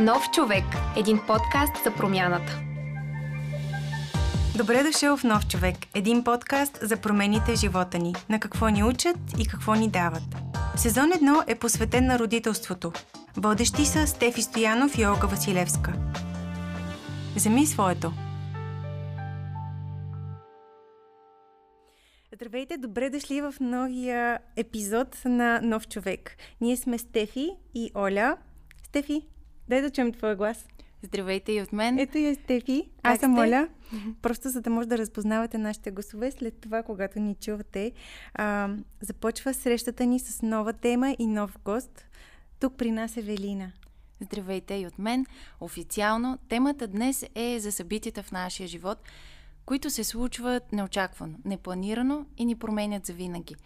Нов човек – един подкаст за промяната. Добре дошъл в Нов човек – един подкаст за промените в живота ни, на какво ни учат и какво ни дават. Сезон 1 е посветен на родителството. Водещи са Стефи Стоянов и Олга Василевска. Вземи своето. Здравейте, добре дошли в новия епизод на Нов човек. Ние сме Стефи и Оля. Стефи, дай да чуем твоя глас. Здравейте и от мен. Ето я Стефи. Аз съм? Оля. Просто за да може да разпознавате нашите гласове след това, когато ни чувате. А, започва срещата ни с нова тема и нов гост. Тук при нас е Велина. Здравейте и от мен. Официално темата днес е за събитията в нашия живот, които се случват неочаквано, непланирано и ни променят за винаги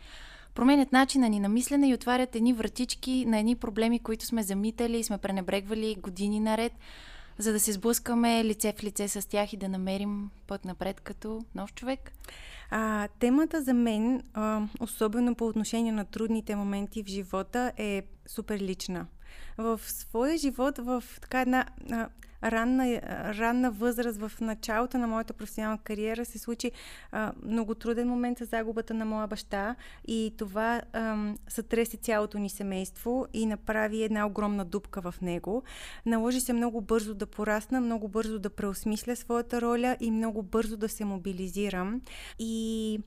променят начина ни на мислене и отварят едни вратички на едни проблеми, които сме замитали и сме пренебрегвали години наред, за да се сблъскаме лице в лице с тях и да намерим път напред като нов човек. А, темата за мен, а, особено по отношение на трудните моменти в живота, е супер лична. В своя живот, в така една а, ранна, ранна възраст, в началото на моята професионална кариера се случи а, много труден момент с загубата на моя баща и това а, сътреси цялото ни семейство и направи една огромна дупка в него. Наложи се много бързо да порасна, много бързо да преосмисля своята роля и много бързо да се мобилизирам. И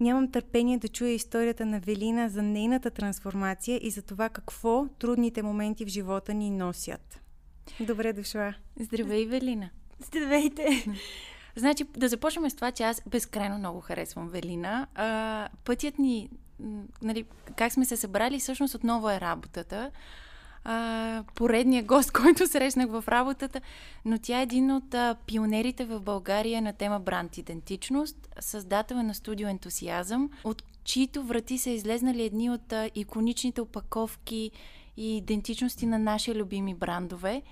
Нямам търпение да чуя историята на Велина за нейната трансформация и за това какво трудните моменти в живота ни носят. Добре дошла. Здравей, Велина. Здравейте. Значи, да започнем с това, че аз безкрайно много харесвам Велина. А, пътят ни, нали, как сме се събрали, всъщност отново е работата. А, поредния гост, който срещнах в работата, но тя е един от а, пионерите в България на тема бранд идентичност, създател на студио Ентусиазъм, от чието врати са излезнали едни от а, иконичните опаковки и идентичности на наши любими брандове.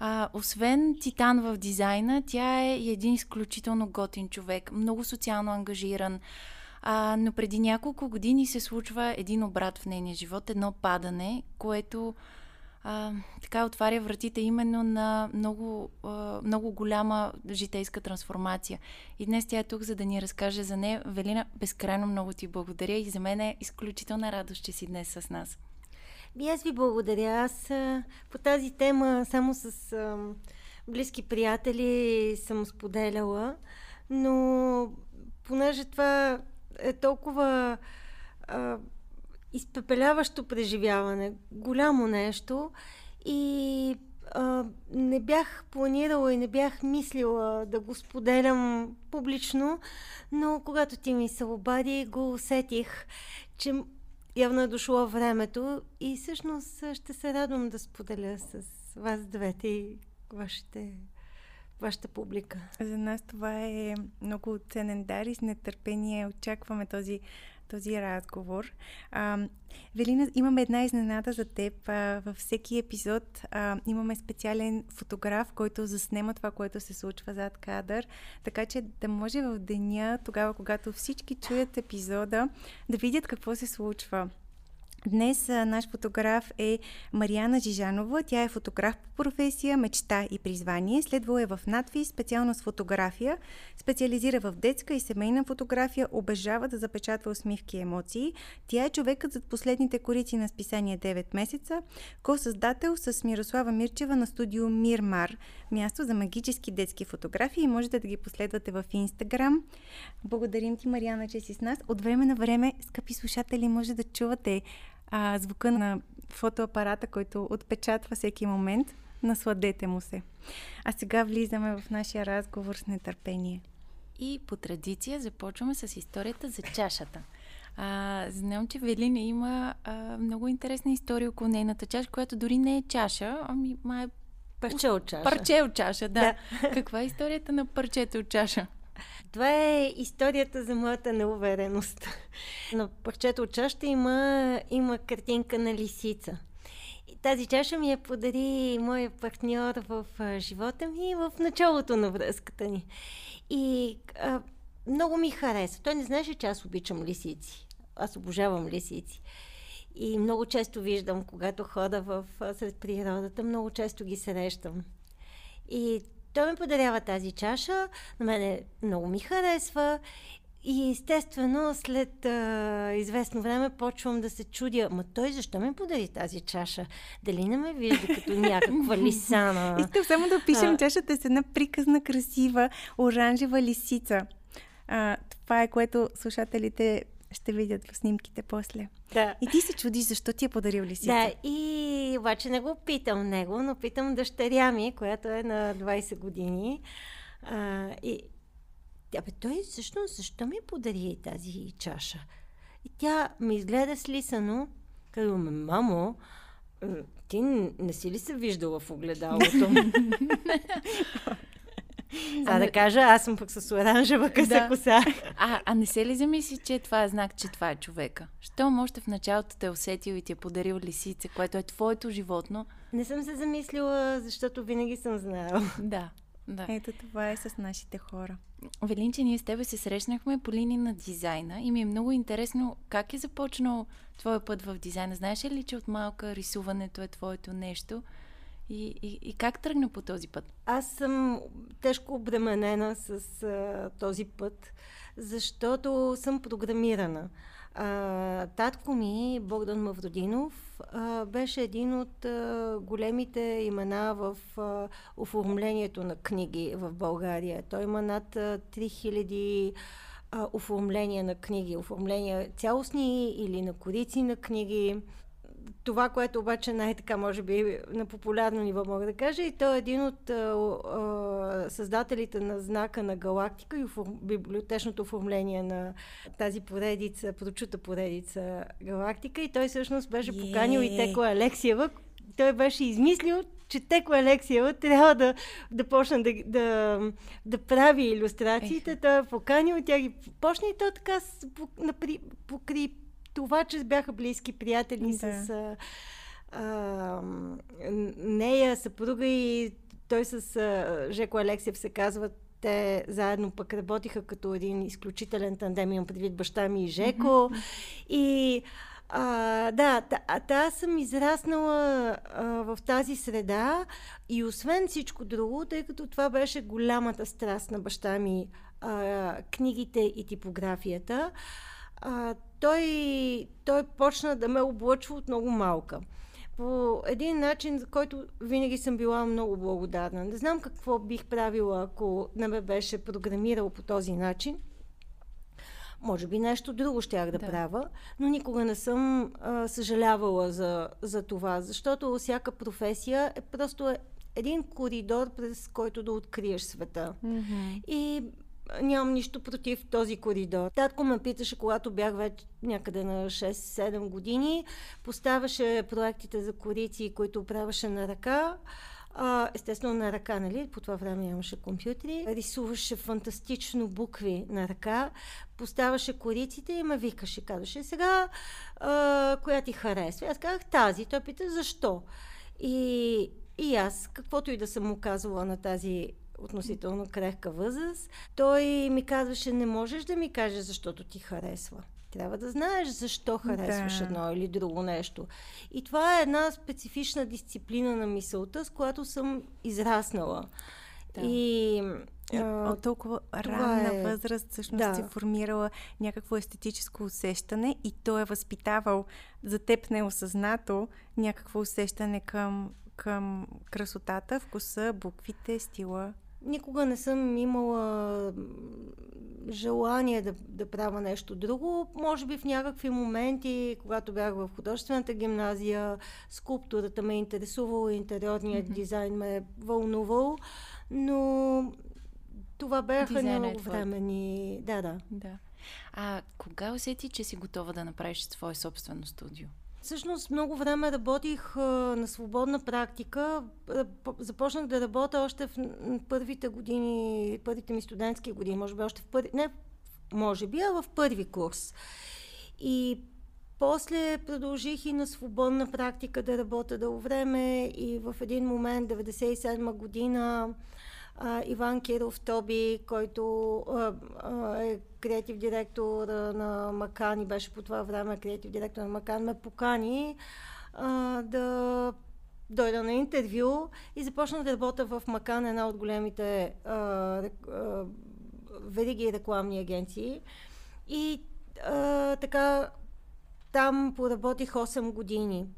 А, освен титан в дизайна, тя е един изключително готин човек, много социално ангажиран. А, но преди няколко години се случва един обрат в нейния живот, едно падане, което а, така отваря вратите именно на много, а, много голяма житейска трансформация. И днес тя е тук, за да ни разкаже за нея. Велина, безкрайно много ти благодаря и за мен е изключителна радост, че си днес с нас. Аз ви благодаря. Аз по тази тема само с а, близки приятели съм споделяла, но понеже това е толкова а, изпепеляващо преживяване, голямо нещо и а, не бях планирала и не бях мислила да го споделям публично, но когато ти ми се обади, го усетих, че явно е дошло времето и всъщност ще се радвам да споделя с вас двете и вашите вашата публика. За нас това е много ценен дар и с нетърпение очакваме този този разговор. А, Велина, имаме една изненада за теб. А, във всеки епизод а, имаме специален фотограф, който заснема това, което се случва зад кадър, така че да може в деня, тогава, когато всички чуят епизода, да видят какво се случва. Днес наш фотограф е Марияна Жижанова. Тя е фотограф по професия, мечта и призвание. Следвала е в надвис, специално с фотография. Специализира в детска и семейна фотография. Обежава да запечатва усмивки и емоции. Тя е човекът зад последните корици на списание 9 месеца. Ко-създател с Мирослава Мирчева на студио Мирмар. Място за магически детски фотографии. Можете да ги последвате в Инстаграм. Благодарим ти, Марияна, че си с нас. От време на време, скъпи слушатели, може да чувате а, звука на фотоапарата, който отпечатва всеки момент. Насладете му се. А сега влизаме в нашия разговор с нетърпение. И по традиция започваме с историята за чашата. А, знам, че Велина има а, много интересна история около нейната чаша, която дори не е чаша, ами ма е Парче от чаша. Парче от чаша, да. да. Каква е историята на парчето от чаша? Това е историята за моята неувереност. На парчето от чаша има, има картинка на лисица. И тази чаша ми я подари моя партньор в живота ми и в началото на връзката ни. И а, много ми хареса. Той не знаеше, че аз обичам лисици. Аз обожавам лисици. И много често виждам, когато хода в, сред природата, много често ги срещам. И той ми подарява тази чаша, на мене много ми харесва и естествено, след а, известно време почвам да се чудя, ма той защо ми подари тази чаша? Дали не ме вижда като някаква лисана? Искам само да пишем а... чашата е с една приказна, красива, оранжева лисица. А, това е което слушателите ще видят в снимките после. Да. И ти се чудиш защо ти е подарил лисица. Да, и обаче не го питам него, но питам дъщеря ми, която е на 20 години. А, и тя бе, той всъщност защо ми подари тази чаша? И тя ми изгледа слисано, казва, мамо, ти не си ли се виждала в огледалото? За да кажа, аз съм пък с оранжева къса да. коса. А, а не се ли замисли, че това е знак, че това е човека? Щом още в началото те е усетил и ти е подарил лисице, което е твоето животно? Не съм се замислила, защото винаги съм знаела. Да. Да. Ето това е с нашите хора. Велинче, ние с тебе се срещнахме по линия на дизайна и ми е много интересно как е започнал твоя път в дизайна. Знаеш ли, че от малка рисуването е твоето нещо? И, и, и как тръгна по този път? Аз съм тежко обременена с а, този път, защото съм програмирана. А, татко ми, Богдан Мавродинов, а, беше един от а, големите имена в а, оформлението на книги в България. Той има над а, 3000 а, оформления на книги, оформления цялостни или на корици на книги това, което обаче най-така, може би, на популярно ниво мога да кажа, и той е един от а, а, създателите на знака на Галактика и библиотечното оформление на тази поредица, прочута поредица Галактика. И той всъщност беше yeah. поканил и Теко Алексиева. Той беше измислил, че Теко Алексиева трябва да, да почне да, да, да прави иллюстрациите. Той е поканил, тя ги почне и той така покри това, че бяха близки приятели да. с а, а, нея, съпруга и той с а, Жеко Алексиев се казват те заедно пък работиха като един изключителен тандем, имам предвид баща ми и Жеко. Mm-hmm. И а, да, та, аз съм израснала а, в тази среда и освен всичко друго, тъй като това беше голямата страст на баща ми, а, книгите и типографията, а, той, той почна да ме облъчва от много малка. По един начин, за който винаги съм била много благодарна. Не знам какво бих правила, ако не ме беше програмирал по този начин. Може би нещо друго щях да, да. правя, но никога не съм а, съжалявала за, за това, защото всяка професия е просто един коридор, през който да откриеш света. Mm-hmm. И нямам нищо против този коридор. Татко ме питаше, когато бях вече някъде на 6-7 години, поставяше проектите за корици, които правеше на ръка. А, естествено на ръка, нали? По това време нямаше компютри. Рисуваше фантастично букви на ръка, поставяше кориците и ме викаше. Казваше, сега, а, коя ти харесва? Аз казах тази. Той пита, защо? И, и аз, каквото и да съм му казвала на тази относително крехка възраст, той ми казваше, не можеш да ми кажеш, защото ти харесва. Трябва да знаеш защо харесваш да. едно или друго нещо. И това е една специфична дисциплина на мисълта, с която съм израснала. Да. И от толкова ранна е... възраст всъщност да. си формирала някакво естетическо усещане и той е възпитавал за теб неосъзнато някакво усещане към, към красотата, вкуса, буквите, стила. Никога не съм имала желание да, да правя нещо друго. Може би в някакви моменти, когато бях в художествената гимназия, скулптурата ме е интересувала, интериорният mm-hmm. дизайн ме е вълнувал, но това бяха е много времени. Да, да. да. А кога усети, че си готова да направиш свое собствено студио? Всъщност много време работих на свободна практика. Започнах да работя още в първите години, първите ми студентски години, може би още в първи, не може би, а в първи курс. И после продължих и на свободна практика да работя дълго време и в един момент, 97 година, а, Иван Киров Тоби, който а, а, е креатив директор а, на Макан и беше по това време креатив директор на Макан, ме покани а, да дойда на интервю и започнах да работя в Макан, една от големите а, а, вериги рекламни агенции. И а, така там поработих 8 години.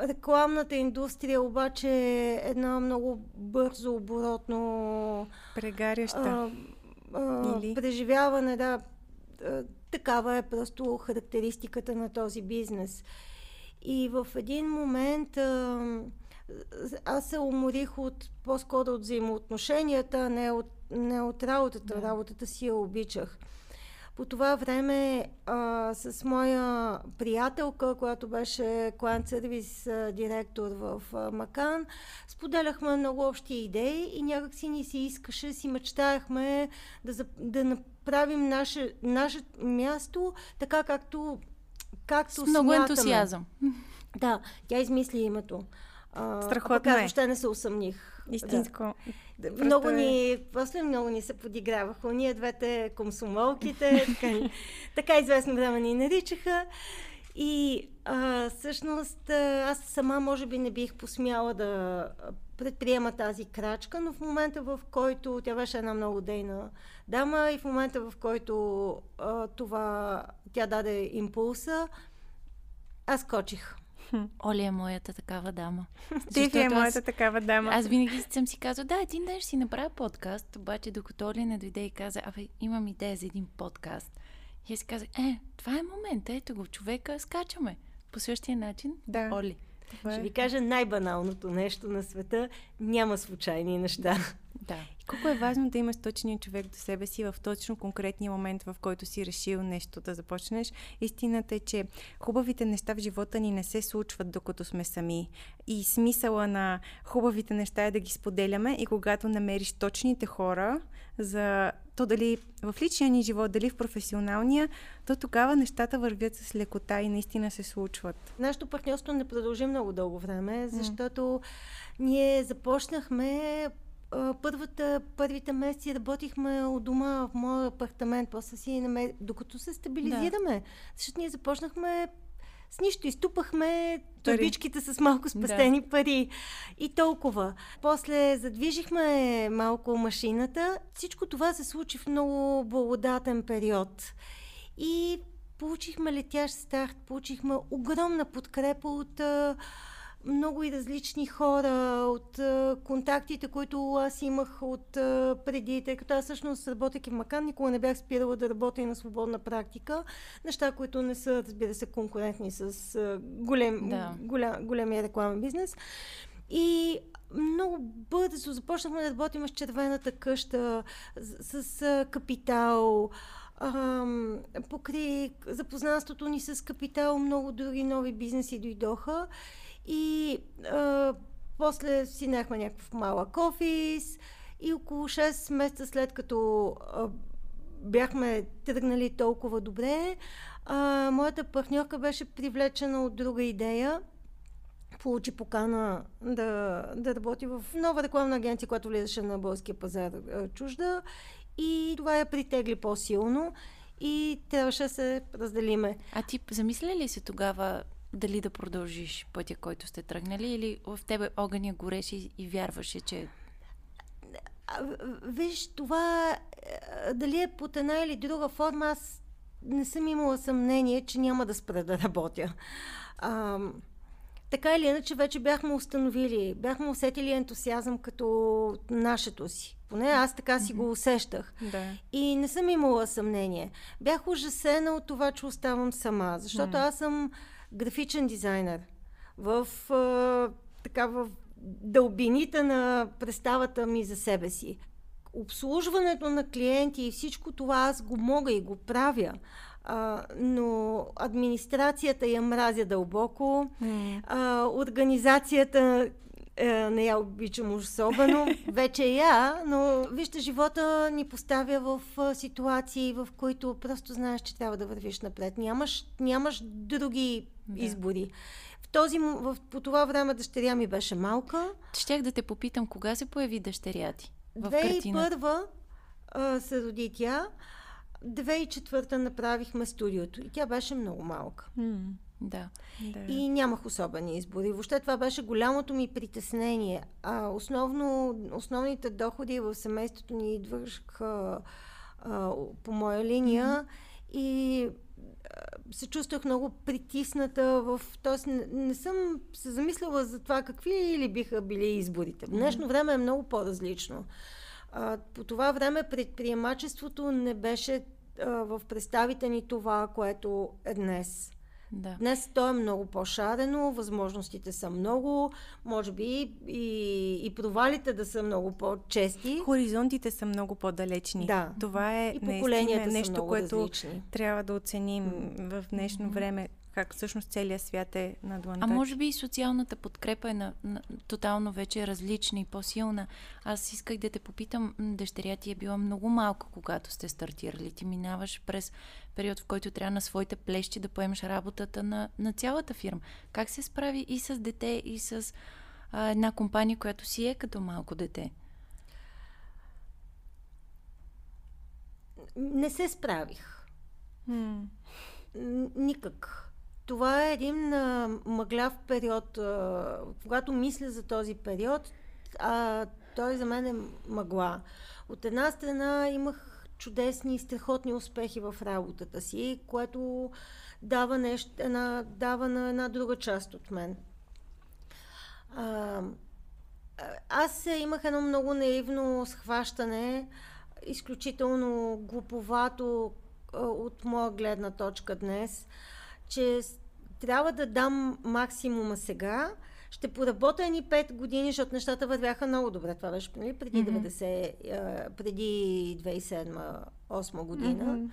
Рекламната индустрия обаче е една много бързо оборотно Прегаряща. а, а, Или? преживяване, да. А, такава е просто характеристиката на този бизнес. И в един момент а, аз се уморих от, по-скоро от взаимоотношенията, не от, не от работата. Да. Работата си я обичах. По това време а, с моя приятелка, която беше client сервис директор в а, Макан, споделяхме много общи идеи и някак си ни се искаше, си мечтаехме да, да направим наше, наше място така както, както С много смятаме. ентусиазъм. Да, тя измисли името. А, Страхотно а пък е. въобще не се усъмних. Истинско. Да. Просто Много е- ни, после много ни се подиграваха. Ние двете комсомолките, така, така известно време ни наричаха. И а, всъщност аз сама може би не бих посмяла да предприема тази крачка, но в момента в който тя беше една много дейна дама и в момента в който а, това тя даде импулса, аз скочих. Оли е моята такава дама. Ти е моята аз, такава дама. аз винаги съм си казала, да, един ден ще си направя подкаст, обаче докато Оли не дойде и каза, абе, имам идея за един подкаст. И аз си казах, е, това е момента, ето го, човека, скачаме. По същия начин, Да. Оли. Това Ще е. ви кажа най-баналното нещо на света. Няма случайни неща. Да. Колко е важно да имаш точния човек до себе си в точно конкретния момент, в който си решил нещо да започнеш. Истината е, че хубавите неща в живота ни не се случват докато сме сами. И смисъла на хубавите неща е да ги споделяме и когато намериш точните хора за то дали в личния ни живот, дали в професионалния, то тогава нещата вървят с лекота и наистина се случват. Нашето партньорство не продължи много дълго време, защото ние започнахме първата, първите месеци работихме от дома в моя апартамент, после си намер... докато се стабилизираме. Защото ние започнахме с нищо. Изтупахме турбичките с малко спестени да. пари. И толкова. После задвижихме малко машината. Всичко това се случи в много благодатен период. И получихме летящ старт, получихме огромна подкрепа от много и различни хора, от а, контактите, които аз имах от а, преди, тъй като аз всъщност работейки в Макан, никога не бях спирала да работя и на свободна практика. Неща, които не са, разбира се, конкурентни с а, голем, Да. голям, големия рекламен бизнес. И много бързо започнахме да работим с червената къща, с, с а, покри запознанството ни с капитал, много други нови бизнеси дойдоха. И а, после си нахме някакъв малък офис и около 6 месеца след като а, бяхме тръгнали толкова добре, а, моята партньорка беше привлечена от друга идея. Получи покана да, да работи в нова рекламна агенция, която влизаше на българския пазар чужда. И това я притегли по-силно и трябваше да се разделиме. А ти замисля ли се тогава дали да продължиш пътя, който сте тръгнали или в тебе огъня гореше и, вярваше, че виж, това е, дали е под една или друга форма, аз не съм имала съмнение, че няма да спра да работя. А, така или иначе, вече бяхме установили, бяхме усетили ентусиазъм като нашето си. Поне аз така си го усещах. Да. И не съм имала съмнение. Бях ужасена от това, че оставам сама, защото аз съм графичен дизайнер. В, а, така, в дълбините на представата ми за себе си. Обслужването на клиенти и всичко това аз го мога и го правя. А, но администрацията я мразя дълбоко. А, организацията е, не я обичам особено. Вече я, но вижте, живота ни поставя в а, ситуации, в които просто знаеш, че трябва да вървиш напред. Нямаш, нямаш други Да. избори. Този, в, по това време дъщеря ми беше малка. Щях да те попитам, кога се появи дъщеря ти в 2001 а, се роди тя. 2004 направихме студиото и тя беше много малка. Mm. Да. И нямах особени избори. Въобще това беше голямото ми притеснение. А основно, основните доходи в семейството ни идваха по моя линия mm-hmm. и се чувствах много притисната в... Тоест не, не съм се замисляла за това какви ли биха били изборите. В днешно време е много по-различно. А, по това време предприемачеството не беше в представите ни това, което е днес. Да. Днес то е много по-шарено, възможностите са много, може би и, и провалите да са много по-чести. Хоризонтите са много по-далечни. Да. Това е и наистина нещо, което различни. трябва да оценим в днешно време как всъщност целият свят е на дланта. А може би и социалната подкрепа е на, на, тотално вече различна и по-силна. Аз исках да те попитам, дъщеря ти е била много малка, когато сте стартирали. Ти минаваш през период, в който трябва на своите плещи да поемеш работата на, на цялата фирма. Как се справи и с дете, и с а, една компания, която си е като малко дете? Не се справих. Hmm. Никак. Това е един а, мъгляв период. А, когато мисля за този период, а, той за мен е мъгла. От една страна имах чудесни, страхотни успехи в работата си, което дава, нещо, една, дава на една друга част от мен. А, аз имах едно много наивно схващане, изключително глуповато от моя гледна точка днес – че трябва да дам максимума сега. Ще поработя ни 5 години, защото нещата вървяха много добре. Това беше нали, преди mm-hmm. 90, преди 2007-2008 година. Mm-hmm.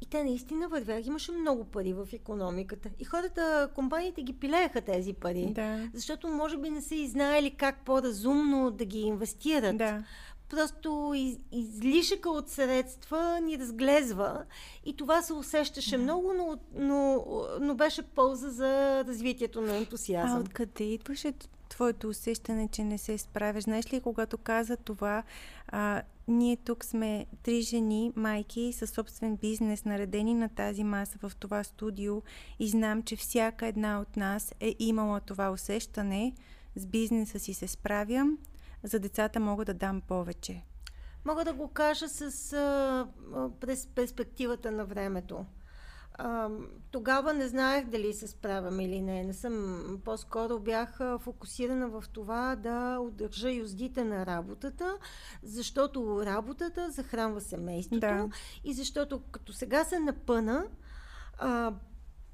И те наистина вървяха. Имаше много пари в економиката. И хората, компаниите ги пилееха тези пари. Да. Защото може би не са и знаели как по-разумно да ги инвестират. Да просто из, излишъка от средства ни разглезва и това се усещаше много, но, но, но беше полза за развитието на ентусиазъм. А откъде идваше твоето усещане, че не се справяш? Знаеш ли, когато каза това, а, ние тук сме три жени, майки със собствен бизнес, наредени на тази маса в това студио и знам, че всяка една от нас е имала това усещане, с бизнеса си се справям, за децата мога да дам повече? Мога да го кажа с а, през перспективата на времето. А, тогава не знаех дали се справям или не. Не съм. По-скоро бях фокусирана в това да удържа юздите на работата, защото работата захранва семейството да. и защото като сега се напъна, а,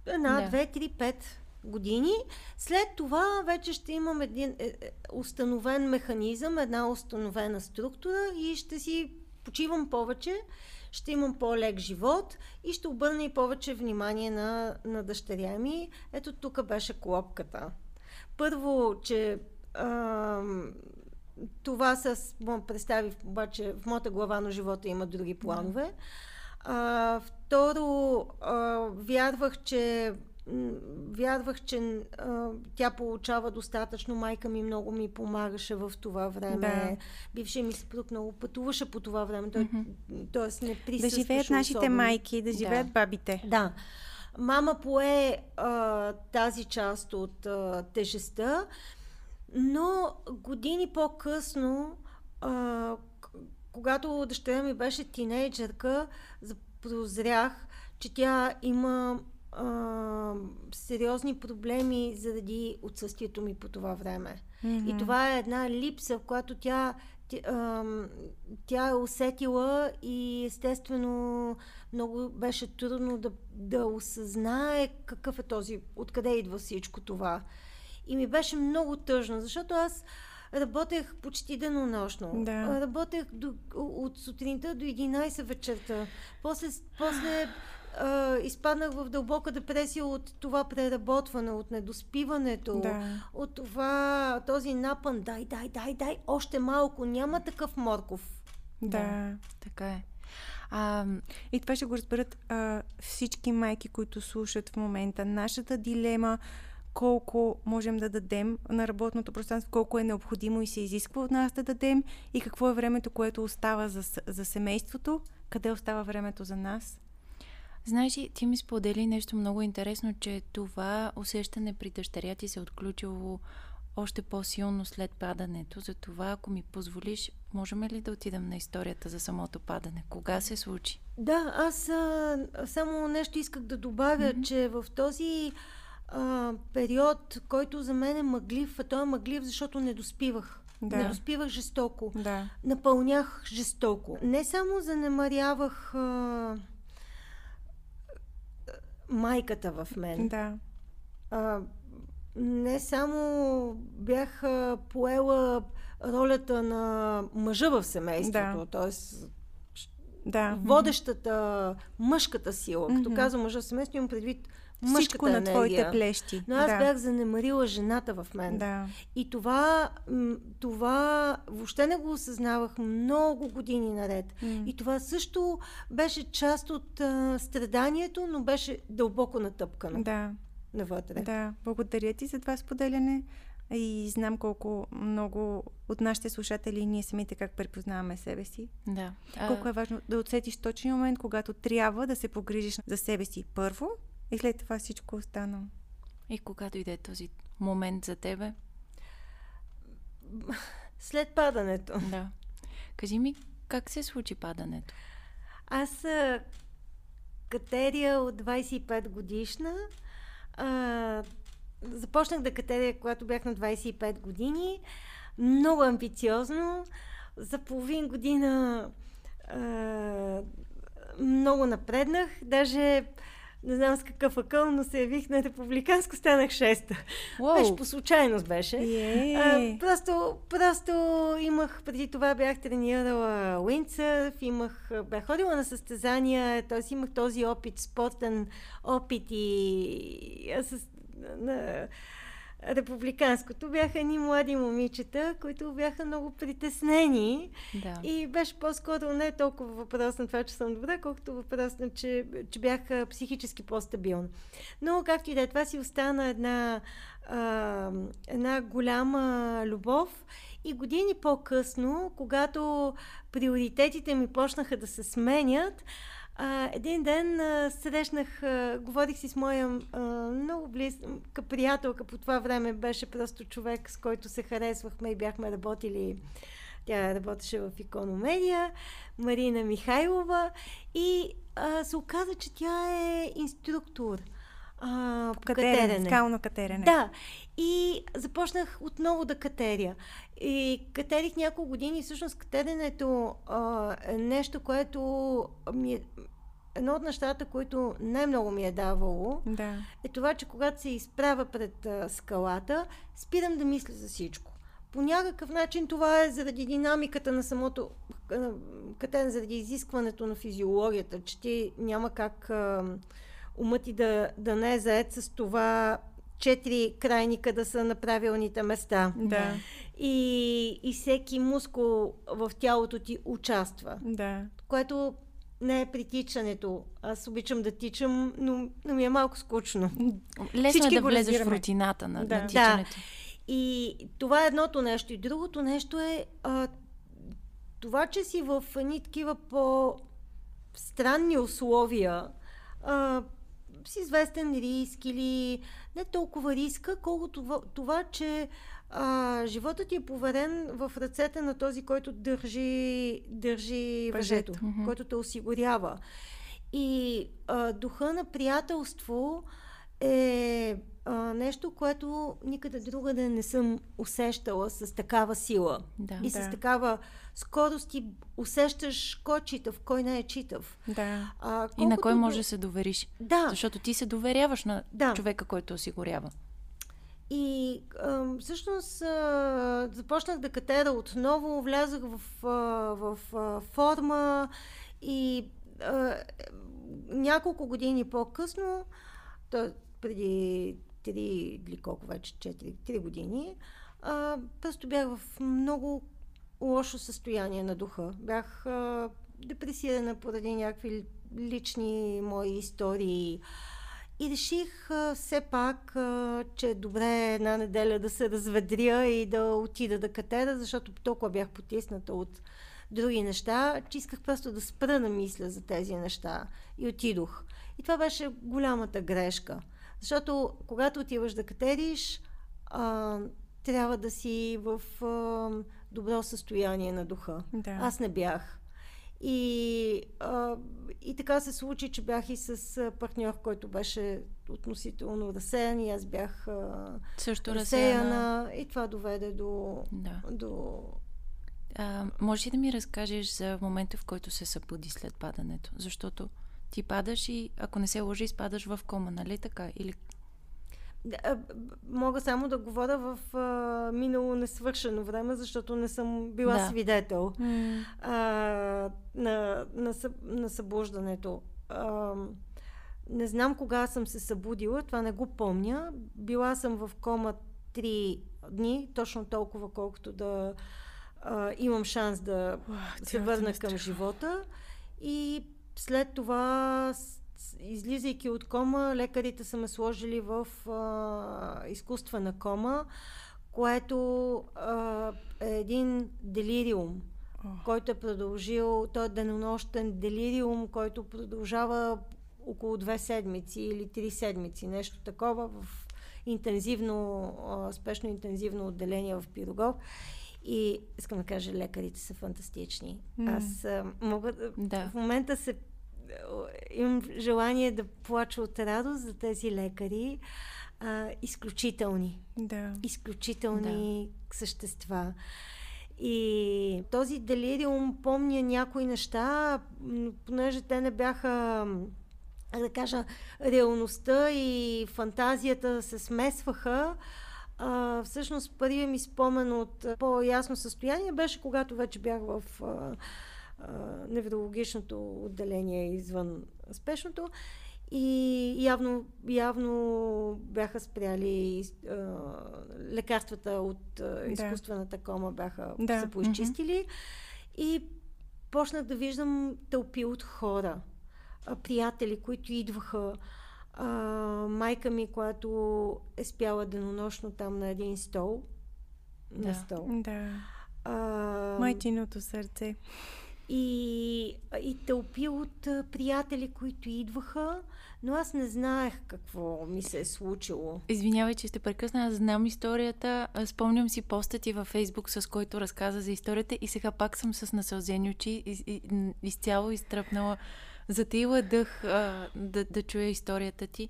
една, да. две, три, пет години. След това вече ще имам един е, е, установен механизъм, една установена структура и ще си почивам повече, ще имам по-лек живот и ще обърна и повече внимание на, на дъщеря ми. Ето тук беше клопката. Първо, че а, това с представи, обаче в моята глава на живота има други планове. А, второ, а, вярвах, че вярвах, че а, тя получава достатъчно. Майка ми много ми помагаше в това време. Да. Бившият ми съпруг много пътуваше по това време. Той, mm-hmm. Тоест не присъстваше Да живеят нашите особено. майки, да живеят да. бабите. Да. Мама пое а, тази част от а, тежестта, но години по-късно, а, когато дъщеря ми беше тинейджърка, прозрях, че тя има а, сериозни проблеми заради отсъствието ми по това време. Mm-hmm. И това е една липса, в която тя, тя, а, тя е усетила и естествено много беше трудно да, да осъзнае какъв е този, откъде идва всичко това. И ми беше много тъжно, защото аз работех почти денонощно. Да. Работех до, от сутринта до 11 вечерта. После, после а, изпаднах в дълбока депресия от това преработване, от недоспиването, да. от това, този напън, дай, дай, дай, дай, още малко, няма такъв морков. Да, да така е. А, и това ще го разберат а, всички майки, които слушат в момента. Нашата дилема колко можем да дадем на работното пространство, колко е необходимо и се изисква от нас да дадем и какво е времето, което остава за, за семейството, къде остава времето за нас. Знаеш ли, ти ми сподели нещо много интересно, че това усещане при дъщеря ти се е отключило още по-силно след падането. Затова, ако ми позволиш, можем ли да отидем на историята за самото падане? Кога се случи? Да, аз а, само нещо исках да добавя, mm-hmm. че в този а, период, който за мен е мъглив, а той е мъглив, защото не доспивах. Да. Не доспивах жестоко. Да. Напълнях жестоко. Не само занемарявах а, майката в мен. Да. А, не само бях поела ролята на мъжа в семейството, да. т.е. Да. водещата мъжката сила. Mm-hmm. Като казвам мъжа в семейството, имам предвид Всичко на енергия. твоите плещи. Но аз да. бях занемарила жената в мен. Да. И това, това въобще не го осъзнавах много години наред. Mm. И това също беше част от а, страданието, но беше дълбоко натъпкано. Да навътре. Да, благодаря ти за това споделяне и знам колко много от нашите слушатели ние самите как препознаваме себе си. Да. Колко е важно да отсетиш точния момент, когато трябва да се погрижиш за себе си първо и след това всичко останало. И когато иде този момент за тебе? След падането. Да. Кажи ми, как се случи падането? Аз катерия от 25 годишна а, започнах да катеря, когато бях на 25 години. Много амбициозно. За половин година а, много напреднах. Даже не знам с какъв акъл, но се явих на републиканско, станах шеста. Wow. Беше по случайност беше. Yeah. А, просто, просто имах, преди това бях тренирала уиндсърф, имах, бях ходила на състезания, т.е. имах този опит, спортен опит и аз с, на, републиканското бяха едни млади момичета, които бяха много притеснени. Да. И беше по-скоро не толкова въпрос на това, че съм добра, колкото въпрос на, че, че бях психически по-стабилна. Но, както и да е, това си остана една, а, една голяма любов. И години по-късно, когато приоритетите ми почнаха да се сменят, а, един ден а, срещнах, а, говорих си с моя а, много близка приятелка по това време, беше просто човек, с който се харесвахме и бяхме работили. Тя работеше в икономедия, Марина Михайлова и а, се оказа, че тя е инструктор. А, катерене, катерене. Скално катерене. Да. И започнах отново да катеря. И катерих няколко години. Всъщност катеренето а, е нещо, което ми е, едно от нещата, които най-много ми е давало, да. е това, че когато се изправя пред а, скалата, спирам да мисля за всичко. По някакъв начин това е заради динамиката на самото катен, заради изискването на физиологията, че ти няма как а, умът ти да, да не е заед с това четири крайника да са на правилните места. Да. И, и всеки мускул в тялото ти участва. Да. Което не е притичането. Аз обичам да тичам, но, но ми е малко скучно. Лесно е Всички е да влезеш в рутината на, да. на тичането. Да. И това е едното нещо. И другото нещо е а, това, че си в едни такива по-странни условия, а, с известен риск или не толкова риска, колкото това, това че а, животът ти е поверен в ръцете на този, който държи, държи въжето, mm-hmm. който те осигурява. И а, духа на приятелство е а, нещо, което никъде друга да не съм усещала с такава сила. Да, и да. с такава скорост ти усещаш кой е читав, кой не е читав. Да. А, и на кой може да се довериш. Да. Защото ти се доверяваш на да. човека, който осигурява. И а, всъщност а, започнах да катера отново, влязах в, а, в а, форма и а, няколко години по-късно, то преди три или колко вече, 4, 3 години, а, просто бях в много лошо състояние на духа. Бях а, депресирана поради някакви лични мои истории. И реших а, все пак, а, че е добре една неделя да се разведря и да отида да катера, защото толкова бях потисната от други неща, че исках просто да спра да мисля за тези неща. И отидох. И това беше голямата грешка. Защото когато отиваш да катериш, а, трябва да си в а, добро състояние на духа. Да. Аз не бях. И, а, и така се случи, че бях и с партньор, който беше относително разсеян и аз бях а, Също разсеяна. разсеяна. И това доведе до... Да. до... А, може ли да ми разкажеш за момента, в който се събуди след падането? Защото ти падаш и, ако не се лъжи, изпадаш в кома, нали така? Или... Мога само да говоря в а, минало несвършено време, защото не съм била Да. свидетел а, на, на, съ- на събуждането. А, не знам кога съм се събудила, това не го помня. Била съм в кома 3 дни, точно толкова, колкото да а, имам шанс да се цялата върна към живота. И след това, излизайки от кома, лекарите са ме сложили в а, изкуствена кома, което а, е един делириум, който е продължил, той е денонощен делириум, който продължава около две седмици или три седмици, нещо такова в интензивно, а, спешно интензивно отделение в Пирогов. И искам да кажа, лекарите са фантастични. М. Аз а, мога да... В момента се имам желание да плача от радост за тези лекари. А, изключителни Да. изключителни да. същества. И този делириум помня някои неща, понеже те не бяха, да кажа, реалността и фантазията се смесваха. А, всъщност първият ми спомен от по-ясно състояние беше когато вече бях в а, а, неврологичното отделение извън спешното и явно, явно бяха спряли а, лекарствата от а, изкуствената кома, бяха Да, се поизчистили. И почнах да виждам тълпи от хора, а, приятели, които идваха. А, майка ми, която е спяла денонощно там на един стол. Да. На стол. Да. А, Майчиното сърце. и, и тълпи от приятели, които идваха, но аз не знаех какво ми се е случило. Извинявай, че сте прекъсна. Аз знам историята. Спомням си поста ти във Фейсбук, с който разказа за историята и сега пак съм с насълзени очи, и, н- изцяло изтръпнала. Затаила дъх а, да, да чуя историята ти.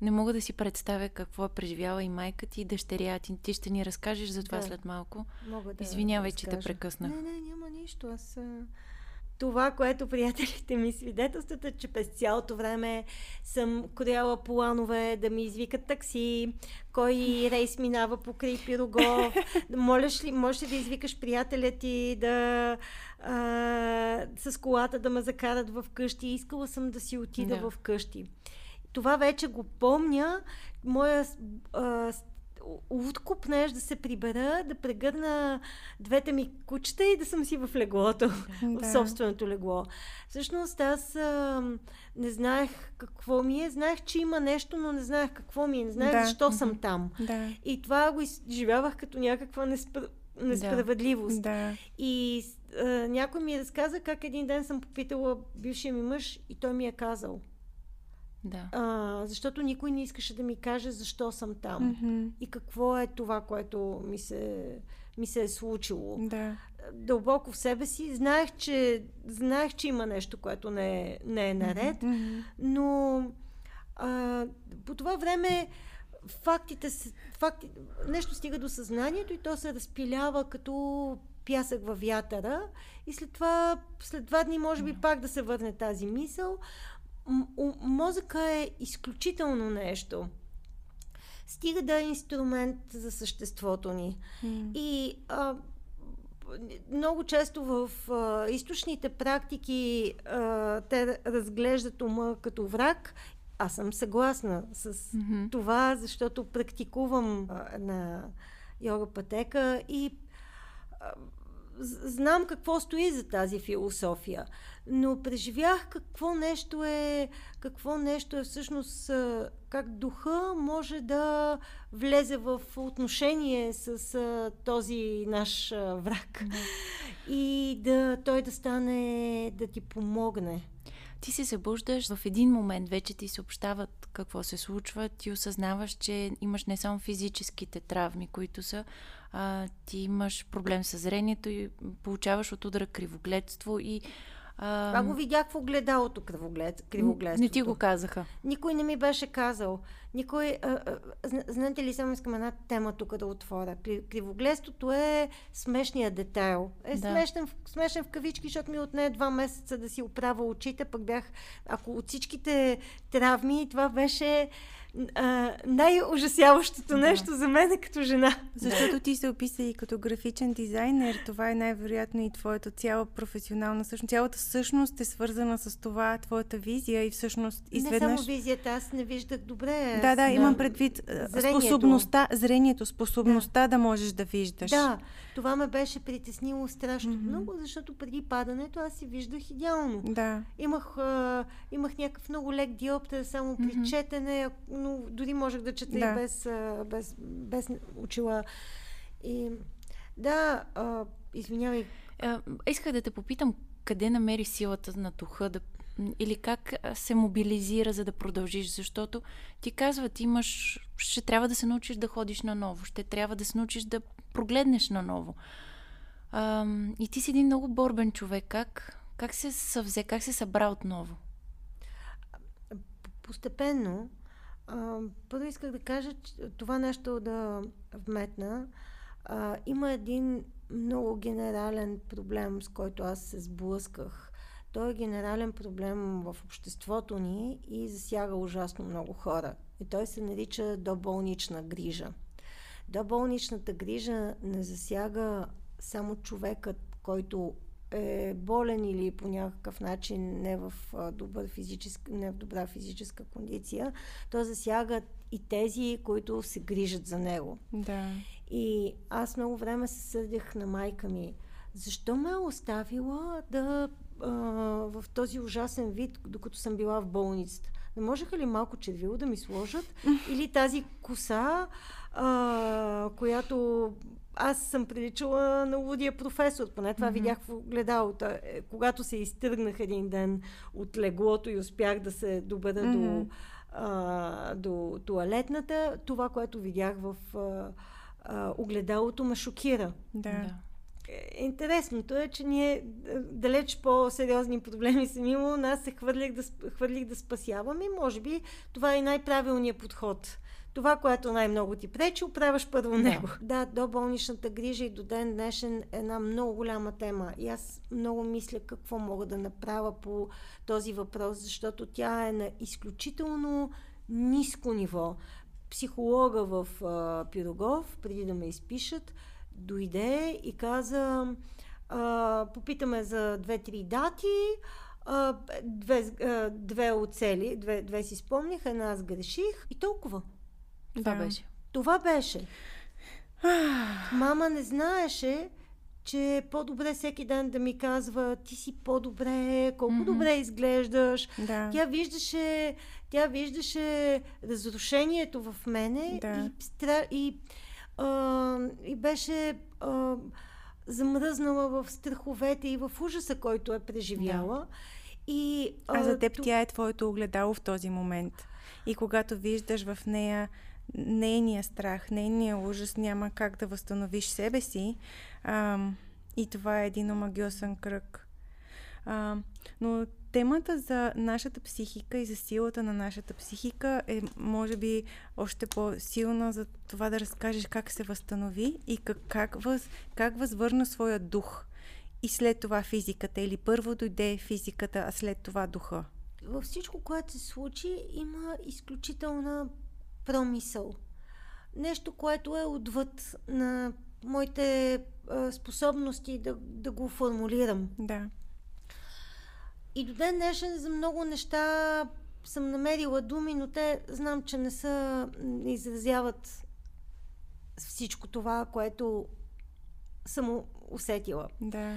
Не мога да си представя какво е преживяла и майка ти, и дъщеря ти. Ти ще ни разкажеш за това Да. след малко. Мога да Извинявай, че те разкажа. прекъснах. Не, не, няма нищо. Аз... Това, което приятелите ми свидетелстват е, че през цялото време съм коряла планове да ми извикат такси, кой рейс минава покрай Пирогов, можеш ли, можеш ли да извикаш приятеля ти да а, с колата да ме закарат в къщи. Искала съм да си отида Да. в къщи. Това вече го помня. Моя а, с- откуп нещо да се прибера, да прегърна двете ми кучета и да съм си в леглото, в Да. собственото легло. Всъщност аз а, не знаех какво ми е, знаех, че има нещо, но не знаех какво ми е, не знаех Да. защо съм там. Да. И това го изживявах като някаква неспр... несправедливост. Да. И а, някой ми разказа как един ден съм попитала бившия ми мъж и той ми е казал. Да. А, защото никой не искаше да ми каже защо съм там. Мгм. И какво е това, което ми се, ми се е случило. Да. Дълбоко в себе си знаех, че, знаех, че има нещо, което не е, не е наред, Мгм. но а, по това време фактите, факти, нещо стига до съзнанието и то се разпилява като пясък във вятъра и след това, след два дни може би пак да се върне тази мисъл. Мозъка е изключително нещо. Стига да е инструмент за съществото ни. М. И а, много често в а, източните практики а, те разглеждат ума като враг. Аз съм съгласна с Мгм. това, защото практикувам а, на йога пътека и а, знам какво стои за тази философия, но преживях какво нещо е, какво нещо е всъщност, как духа може да влезе в отношение с този наш враг и да той да стане, да ти помогне. Ти се събуждаш в един момент, вече ти съобщават какво се случва, ти осъзнаваш, че имаш не само физическите травми, които са, а, ти имаш проблем с зрението и получаваш от удара кривогледство и а... Това го видях в огледалото кривоглед, кривогледството. Не ти го казаха. Никой не ми беше казал. Никой... А, а, знаете ли, само искам една тема тук да отворя. Кривогледството е смешния детайл. Е да. смешен, смешен в кавички, защото ми отне два месеца да си оправя очите, пък бях... Ако от всичките травми, това беше а, най-ужасяващото нещо да. за мен е като жена. Защото ти се описа и като графичен дизайнер, това е най-вероятно и твоята цяла професионална същност. Цялата същност е свързана с това, твоята визия и всъщност изведнъж... Не само визията, аз не виждах добре. Да, да, имам предвид зрението. способността, зрението, способността да. да можеш да виждаш. Да, това ме беше притеснило страшно mm-hmm. много, защото преди падането аз си виждах идеално. Да. Имах, а, имах някакъв много лек диоптер, само при mm-hmm. четене, но дори можех да чета да. и без, без, без очила. И да, а, извинявай. А, исках да те попитам, къде намери силата на духа да или как се мобилизира, за да продължиш, защото ти казват, имаш, ще трябва да се научиш да ходиш наново, ще трябва да се научиш да прогледнеш наново. А, и ти си един много борбен човек. Как, как се съвзе, как се събра отново? Постепенно. Първо исках да кажа, че това нещо да вметна. А, има един много генерален проблем, с който аз се сблъсках. Той е генерален проблем в обществото ни и засяга ужасно много хора. И той се нарича доболнична грижа. Доболничната грижа не засяга само човекът, който е болен или по някакъв начин не в, добър физическа, не в добра физическа кондиция, то засяга и тези, които се грижат за него. Да. И аз много време се съдях на майка ми. Защо ме е оставила да а, в този ужасен вид, докато съм била в болницата? Не можеха ли малко червило да ми сложат? Или тази коса, а, която аз съм приличала на лудия професор, поне това mm-hmm. видях в огледалото. Е, когато се изтръгнах един ден от леглото и успях да се добера mm-hmm. до, а, до туалетната, това, което видях в а, а, огледалото, ме шокира. Да. Е, интересното е, че ние е, далеч по-сериозни проблеми съм имала, аз се хвърлих да, хвърлих да спасявам и може би това е най-правилният подход това, което най-много ти пречи, оправяш първо да. него. Да, до болничната грижа и до ден днешен е една много голяма тема. И аз много мисля какво мога да направя по този въпрос, защото тя е на изключително ниско ниво. Психолога в а, Пирогов, преди да ме изпишат, дойде и каза, а, попитаме за две-три дати, а, две, а, две оцели, две, две си спомних, една аз греших и толкова. Това да. беше. Това беше. Мама не знаеше, че е по-добре всеки ден да ми казва ти си по-добре, колко mm-hmm. добре изглеждаш. Да. Тя виждаше, тя виждаше разрушението в мене да. и, и, а, и беше а, замръзнала в страховете и в ужаса, който е преживяла. Да. И, а, а за теб тя е твоето огледало в този момент. И когато виждаш в нея нейния страх, нейния ужас няма как да възстановиш себе си. А, и това е един омагиосен кръг. А, но темата за нашата психика и за силата на нашата психика е, може би, още по-силна за това да разкажеш как се възстанови и как, как, въз, как възвърна своя дух. И след това физиката. Или първо дойде физиката, а след това духа. Във всичко, което се случи, има изключителна промисъл. Нещо, което е отвъд на моите а, способности да, да го формулирам. Да. И до ден днешен за много неща съм намерила думи, но те знам, че не са, не изразяват всичко това, което съм усетила. Да.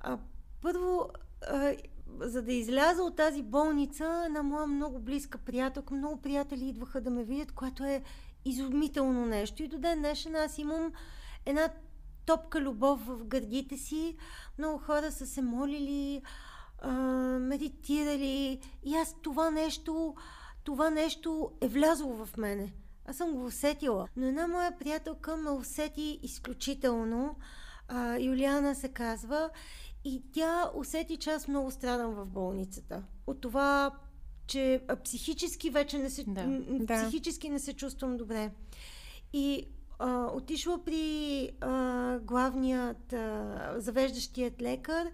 А, първо, а, за да изляза от тази болница, една моя много близка приятелка, много приятели идваха да ме видят, което е изумително нещо. И до ден днешен аз имам една топка любов в гърдите си. Много хора са се молили, а, медитирали. И аз това нещо, това нещо е влязло в мене. Аз съм го усетила. Но една моя приятелка ме усети изключително. А, Юлиана се казва. И тя усети, че аз много страдам в болницата. От това, че психически вече не се, да. психически не се чувствам добре. И а, отишла при а, главният, а, завеждащият лекар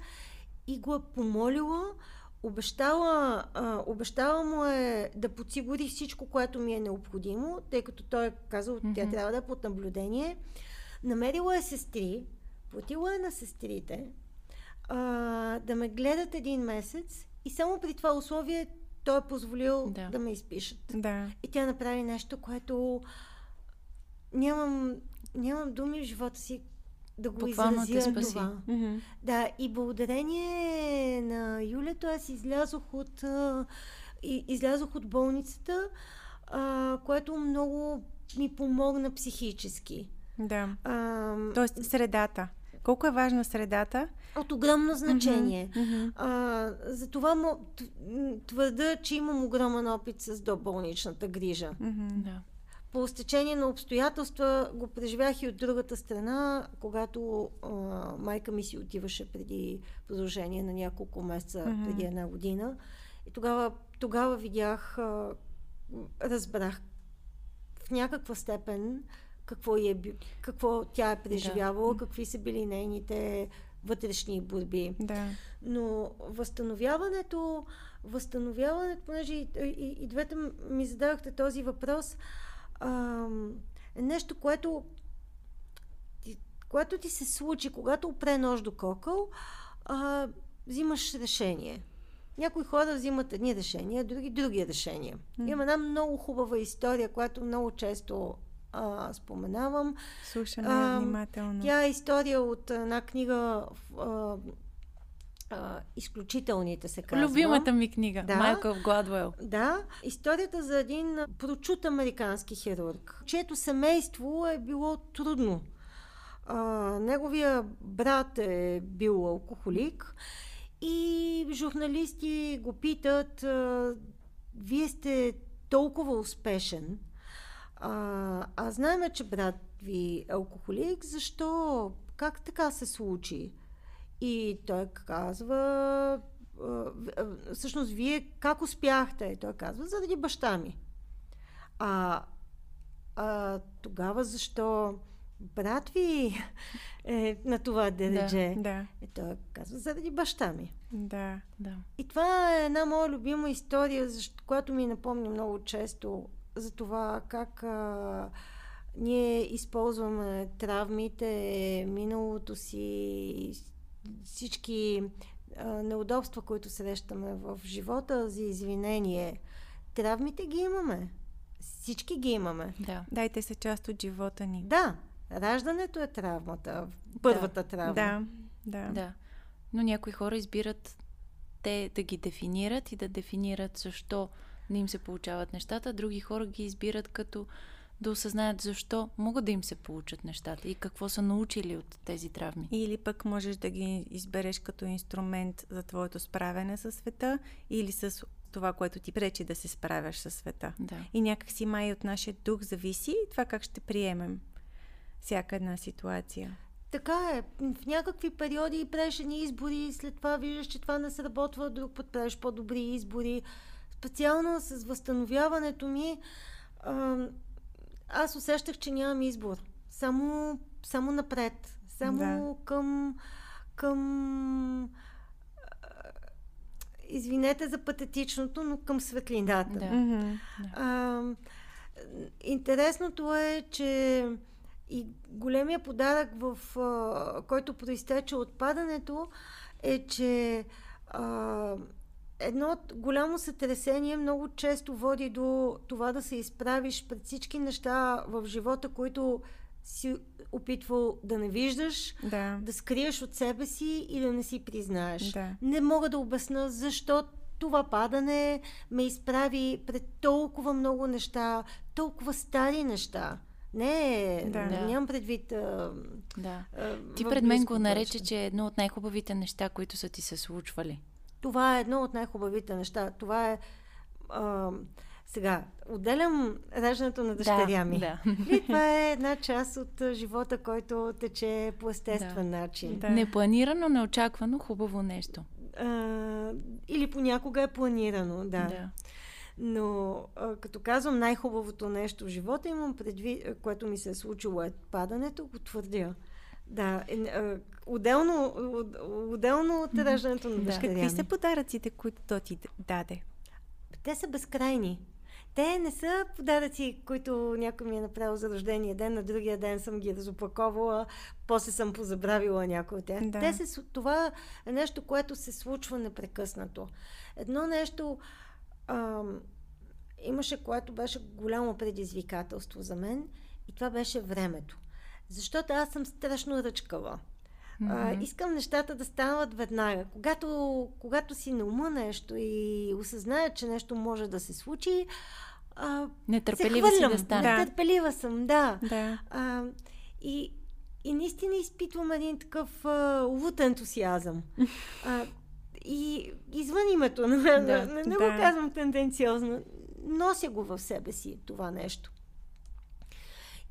и го е помолила, обещала, а, обещала му е да подсигури всичко, което ми е необходимо, тъй като той е казал, mm-hmm. тя трябва да е под наблюдение. Намерила е сестри, платила е на сестрите, а, да ме гледат един месец и само при това условие той е позволил да, да ме изпишат. Да. И тя направи нещо, което нямам, нямам думи в живота си да го Буквално изразя това. Mm-hmm. Да, и благодарение на Юлето аз излязох от, излязох от болницата, а, което много ми помогна психически. Да. А, Тоест средата. Колко е важна средата? От огромно значение. Mm-hmm. А, за това твърда, че имам огромен опит с доболничната грижа. Mm-hmm. Да. По стечение на обстоятелства го преживях и от другата страна, когато а, майка ми си отиваше преди продължение на няколко месеца, mm-hmm. преди една година. И тогава, тогава видях, а, разбрах в някаква степен какво, е, какво тя е преживявала, да. какви са били нейните вътрешни борби. Да. Но възстановяването, възстановяването, понеже и, и, и двете ми зададохте този въпрос, а, е нещо, което ти, което ти се случи, когато опре нож до кокъл, а, взимаш решение. Някои хора взимат едни решения, други други решения. Mm. Има една много хубава история, която много често а, споменавам. Слушаме а, внимателно. Тя е история от една книга а, а, изключителните се казва. Любимата ми книга, да, Майкъл Гладуел. Да, историята за един прочут американски хирург, чието семейство е било трудно. А, неговия брат е бил алкохолик и журналисти го питат, а, вие сте толкова успешен, а, а знаеме, че брат ви е алкохолик, защо? Как така се случи? И той казва, всъщност, вие как успяхте? И той казва, заради баща ми. А, а тогава защо брат ви е на това дередже? Да, да. И той казва, заради баща ми. Да, да. И това е една моя любима история, която ми напомня много често за това как а, ние използваме травмите, миналото си, всички а, неудобства, които срещаме в живота за извинение. Травмите ги имаме. Всички ги имаме. Да. Дайте се част от живота ни. Да. Раждането е травмата. Първата да. травма. Да. Да. да. Но някои хора избират те да ги дефинират и да дефинират защо не им се получават нещата, други хора ги избират като да осъзнаят защо могат да им се получат нещата и какво са научили от тези травми. Или пък можеш да ги избереш като инструмент за твоето справяне със света или с това, което ти пречи да се справяш със света. Да. И някакси май от нашия дух зависи това как ще приемем всяка една ситуация. Така е. В някакви периоди правиш едни избори, след това виждаш, че това не сработва, друг път правиш по-добри избори. Специално с възстановяването ми, а, аз усещах, че нямам избор. Само, само напред. Само да. към, към извинете за патетичното, но към светлината. Да. А, интересното е, че и големия подарък, в а, който проистече от падането, е, че а, едно голямо сътресение много често води до това да се изправиш пред всички неща в живота, които си опитвал да не виждаш, Да. да скриеш от себе си и да не си признаеш. Да. Не мога да обясна защо това падане ме изправи пред толкова много неща, толкова стари неща. Не, Да. да. нямам предвид. А, Да. а, Ти пред мен го нарече, че е едно от най-хубавите неща, които са ти се случвали. Това е едно от най-хубавите неща. Това е. А, сега, отделям раждането на дъщеря ми. Да. И това е една част от живота, който тече по естествен Да. начин. Да. Непланирано, неочаквано, хубаво нещо. А, или понякога е планирано, да. да. Но а, като казвам най-хубавото нещо в живота, имам предвид, което ми се е случило е падането, го твърдя. Да, е, отделно, от- отделно от раждането на Да. дъщеря Какви са подаръците, които то ти даде? Те са безкрайни. Те не са подаръци, които някой ми е направил за рождения ден, на другия ден съм ги разопаковала, после съм позабравила някой от тях. Да. Те се, това е нещо, което се случва непрекъснато. Едно нещо ам, имаше, което беше голямо предизвикателство за мен и това беше времето. Защото аз съм страшно ръчкава. А, искам нещата да станат веднага. Когато, когато си на ума нещо и осъзная, че нещо може да се случи, а, Нетърпелива се си да стане. Да. Нетърпелива съм, да. Да. А, и, и наистина изпитвам един такъв а, лут ентусиазъм. А, и извън името, не, да, не, не, не да. го казвам тенденциозно, нося го в себе си това нещо.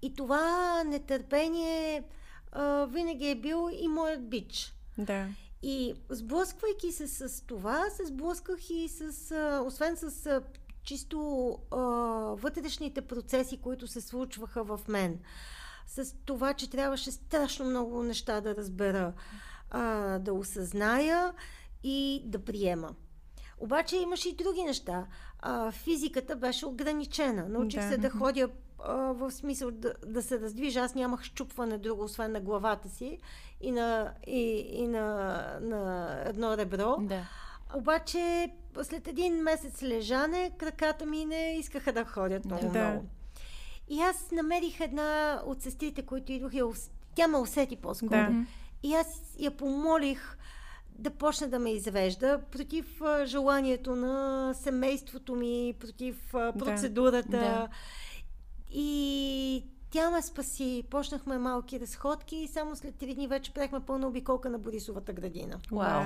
И това нетърпение а, винаги е бил и моят бич. Да. И сблъсквайки се с това, се сблъсках и с, а, освен с а, чисто а, вътрешните процеси, които се случваха в мен. С това, че трябваше страшно много неща да разбера, а, да осъзная и да приема. Обаче имаше и други неща. А, физиката беше ограничена. Научих Да. се да ходя в смисъл да, да се раздвижа. Аз нямах щупване друго, освен на главата си и на, и, и на, на едно ребро. Да. Обаче след един месец лежане, краката ми не искаха да ходят много Да. много. И аз намерих една от сестрите, които идвах, я ус- тя ме усети по-скоро. Да. И аз я помолих да почне да ме извежда против желанието на семейството ми, против процедурата. Да. И тя ме спаси. Почнахме малки разходки и само след три дни вече правихме пълна обиколка на Борисовата градина. Вау.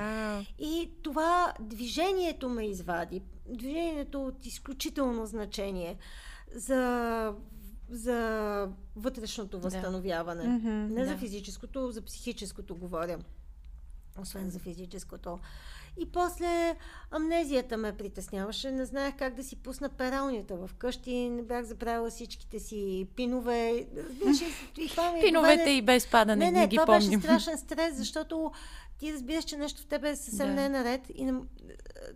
И това движението ме извади. Движението от изключително значение за, за вътрешното възстановяване. Мгм, Не за да. физическото, за психическото говоря. Освен за физическото. И после амнезията ме притесняваше. Не знаех как да си пусна пералнята в къщи. Не бях забравила всичките си пинове. Разбираш, ли, и това ми Пиновете доведе- и без падане, не, не, не, ги това помним. беше страшен стрес, защото ти разбираш, че нещо в тебе е съвсем Да. не е наред. И не,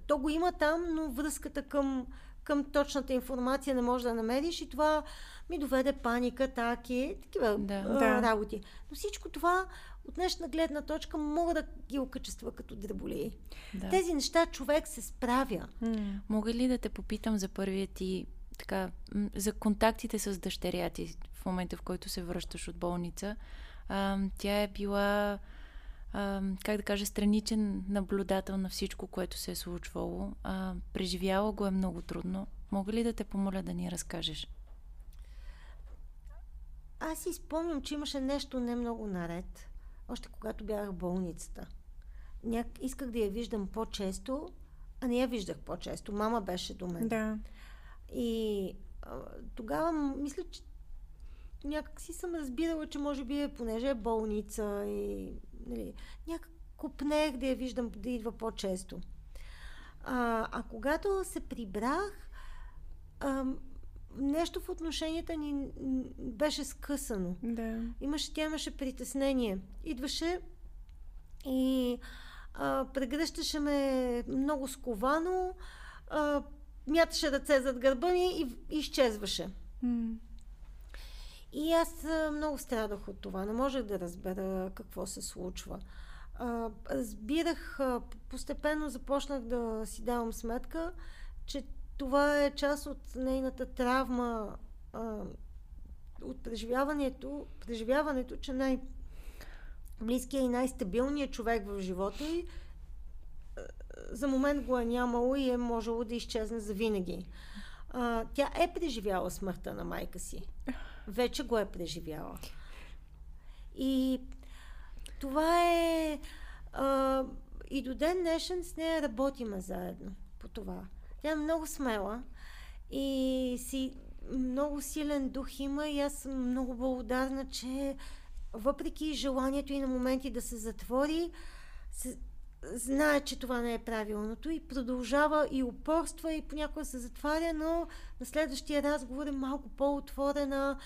то го има там, но връзката към, към точната информация не можеш да намериш и това ми доведе паника, таки, такива Да. работи. Но всичко това от днешна гледна точка мога да ги окачества като дреболии. Да. Тези неща човек се справя. М. Мога ли да те попитам за първия ти, така, за контактите с дъщеря ти в момента, в който се връщаш от болница? А, тя е била, а, как да кажа, страничен наблюдател на всичко, което се е случвало. А, преживяла го е много трудно. Мога ли да те помоля да ни разкажеш? Аз си спомням, че имаше нещо не много наред, още когато бях в болницата. Няк... Исках да я виждам по-често, а не я виждах по-често. Мама беше до мен. Да. И а, тогава мисля, че някак си съм разбирала, че може би е, понеже е болница и нали, някак купнех да я виждам да идва по-често. А, а когато се прибрах, а, нещо в отношенията ни беше скъсано. Да. Имаше, тя имаше притеснение. Идваше и а, прегръщаше ме много сковано, а, мяташе ръце зад гърба ми и, и изчезваше. М. И аз много страдах от това. Не можех да разбера какво се случва. А, разбирах, постепенно започнах да си давам сметка, че това е част от нейната травма, а, от преживяването, преживяването, че най- близкият и най-стабилният човек в живота й за момент го е нямало и е можело да изчезне за винаги. А, тя е преживяла смъртта на майка си. Вече го е преживяла. И това е... А, и до ден днешен с нея работиме заедно по това. Тя е много смела и си много силен дух има и аз съм много благодарна, че въпреки желанието и на моменти да се затвори, се, знае, че това не е правилното и продължава и упорства и понякога се затваря, но на следващия разговор е малко по-отворена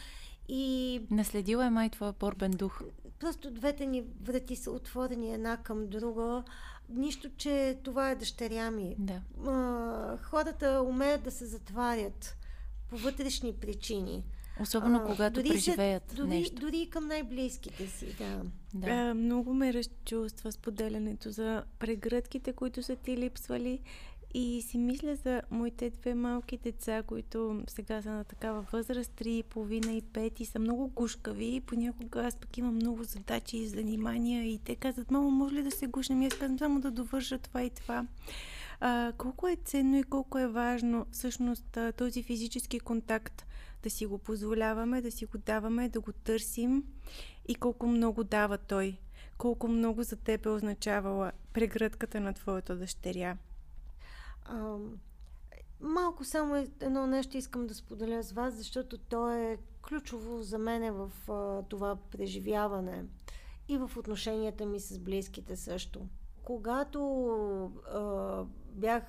и... Наследила е май твоя борбен дух. Просто двете ни врати са отворени една към друга. Нищо, че това е дъщеря ми. Да. А, хората умеят да се затварят по вътрешни причини. Особено а, когато дори преживеят се, дори, нещо. Дори и към най-близките си, да. Да. А, много ме разчувства споделянето за прегръдките, които са ти липсвали. И си мисля за моите две малки деца, които сега са на такава възраст, 3,5 и 5 и са много гушкави. И понякога аз пък имам много задачи и занимания и те казват, мамо, може ли да се гушнем? И аз казвам само да довърша това и това. А, колко е ценно и колко е важно всъщност този физически контакт да си го позволяваме, да си го даваме, да го търсим и колко много дава той. Колко много за теб е означавала прегръдката на твоята дъщеря. Малко само едно нещо искам да споделя с вас, защото то е ключово за мене в това преживяване и в отношенията ми с близките също. Когато бях